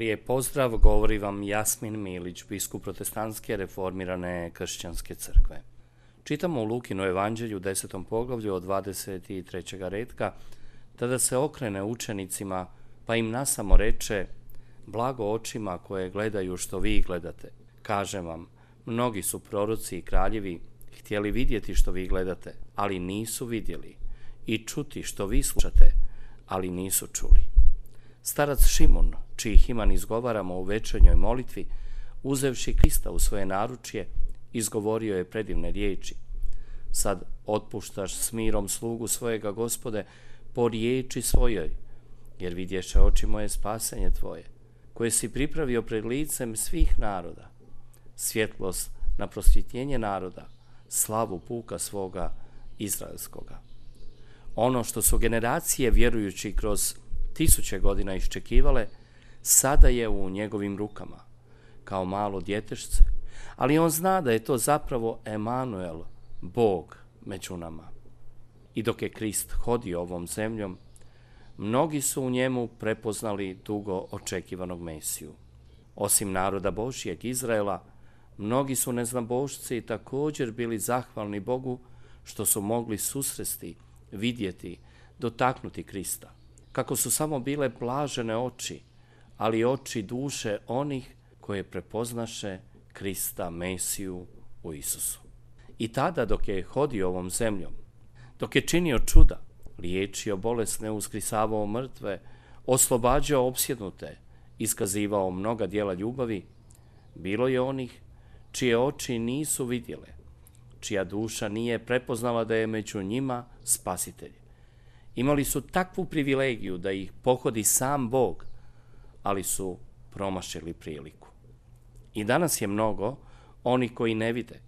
Lijep pozdrav, govori vam Jasmin Milić, biskup protestantske reformirane kršćanske crkve. Čitamo u Lukinu evanđelju u desetom poglavlju od 23. redka, tada se okrene učenicima, pa im nasamo reče, blago očima koje gledaju što vi gledate. Kažem vam, mnogi su proroci i kraljevi htjeli vidjeti što vi gledate, ali nisu vidjeli, i čuti što vi slušate, ali nisu čuli. Starac Šimun, čiji iman izgovaramo u večernjoj molitvi, uzevši Krista u svoje naručje, izgovorio je predivne riječi. Sad otpuštaš s mirom slugu svojega gospode po riječi svojoj, jer vidješe oči moje spasenje tvoje, koje si pripravio pred licem svih naroda, svjetlost na prosvjetljenje naroda, slavu puka svoga izraelskoga. Ono što su generacije vjerujući kroz tisuće godina iščekivale, sada je u njegovim rukama, kao malo djetešce, ali on zna da je to zapravo Emanuel, Bog među nama. I dok je Krist hodio ovom zemljom, mnogi su u njemu prepoznali dugo očekivanog Mesiju. Osim naroda Božijeg Izraela, mnogi su neznabošci također bili zahvalni Bogu što su mogli susresti, vidjeti, dotaknuti Krista kako su samo bile blažene oči, ali oči duše onih koje prepoznaše Krista Mesiju u Isusu. I tada dok je hodio ovom zemljom, dok je činio čuda, liječio bolesne, uskrisavao mrtve, oslobađao opsjednute, iskazivao mnoga dijela ljubavi, bilo je onih čije oči nisu vidjele, čija duša nije prepoznala da je među njima spasitelj. Imali su takvu privilegiju da ih pohodi sam Bog, ali su promašili priliku. I danas je mnogo oni koji ne vide.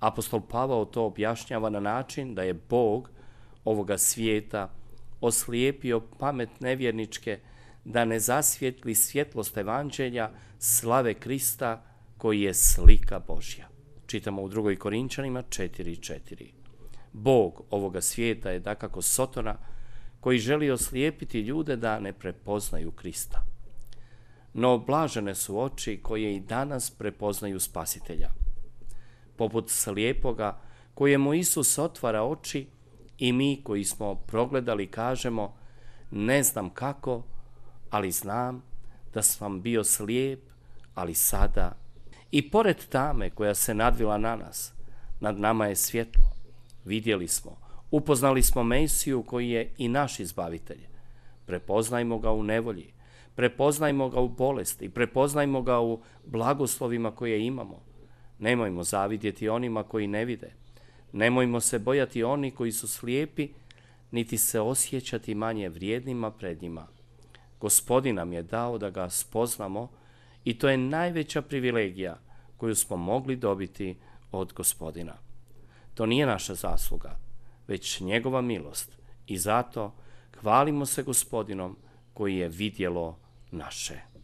Apostol Pavao to objašnjava na način da je Bog ovoga svijeta oslijepio pamet nevjerničke da ne zasvjetli svjetlost evanđelja slave Krista koji je slika Božja. Čitamo u drugoj Korinčanima 4.4. Bog ovoga svijeta je dakako Sotona koji želi oslijepiti ljude da ne prepoznaju Krista. No blažene su oči koje i danas prepoznaju spasitelja. Poput slijepoga kojemu Isus otvara oči i mi koji smo progledali kažemo ne znam kako, ali znam da sam bio slijep, ali sada. I pored tame koja se nadvila na nas, nad nama je svjetlo. Vidjeli smo, upoznali smo Mesiju koji je i naš izbavitelj. Prepoznajmo ga u nevolji, prepoznajmo ga u bolesti, prepoznajmo ga u blagoslovima koje imamo. Nemojmo zavidjeti onima koji ne vide. Nemojmo se bojati oni koji su slijepi, niti se osjećati manje vrijednima pred njima. Gospodin nam je dao da ga spoznamo i to je najveća privilegija koju smo mogli dobiti od gospodina. To nije naša zasluga, već njegova milost i zato hvalimo se gospodinom koji je vidjelo naše.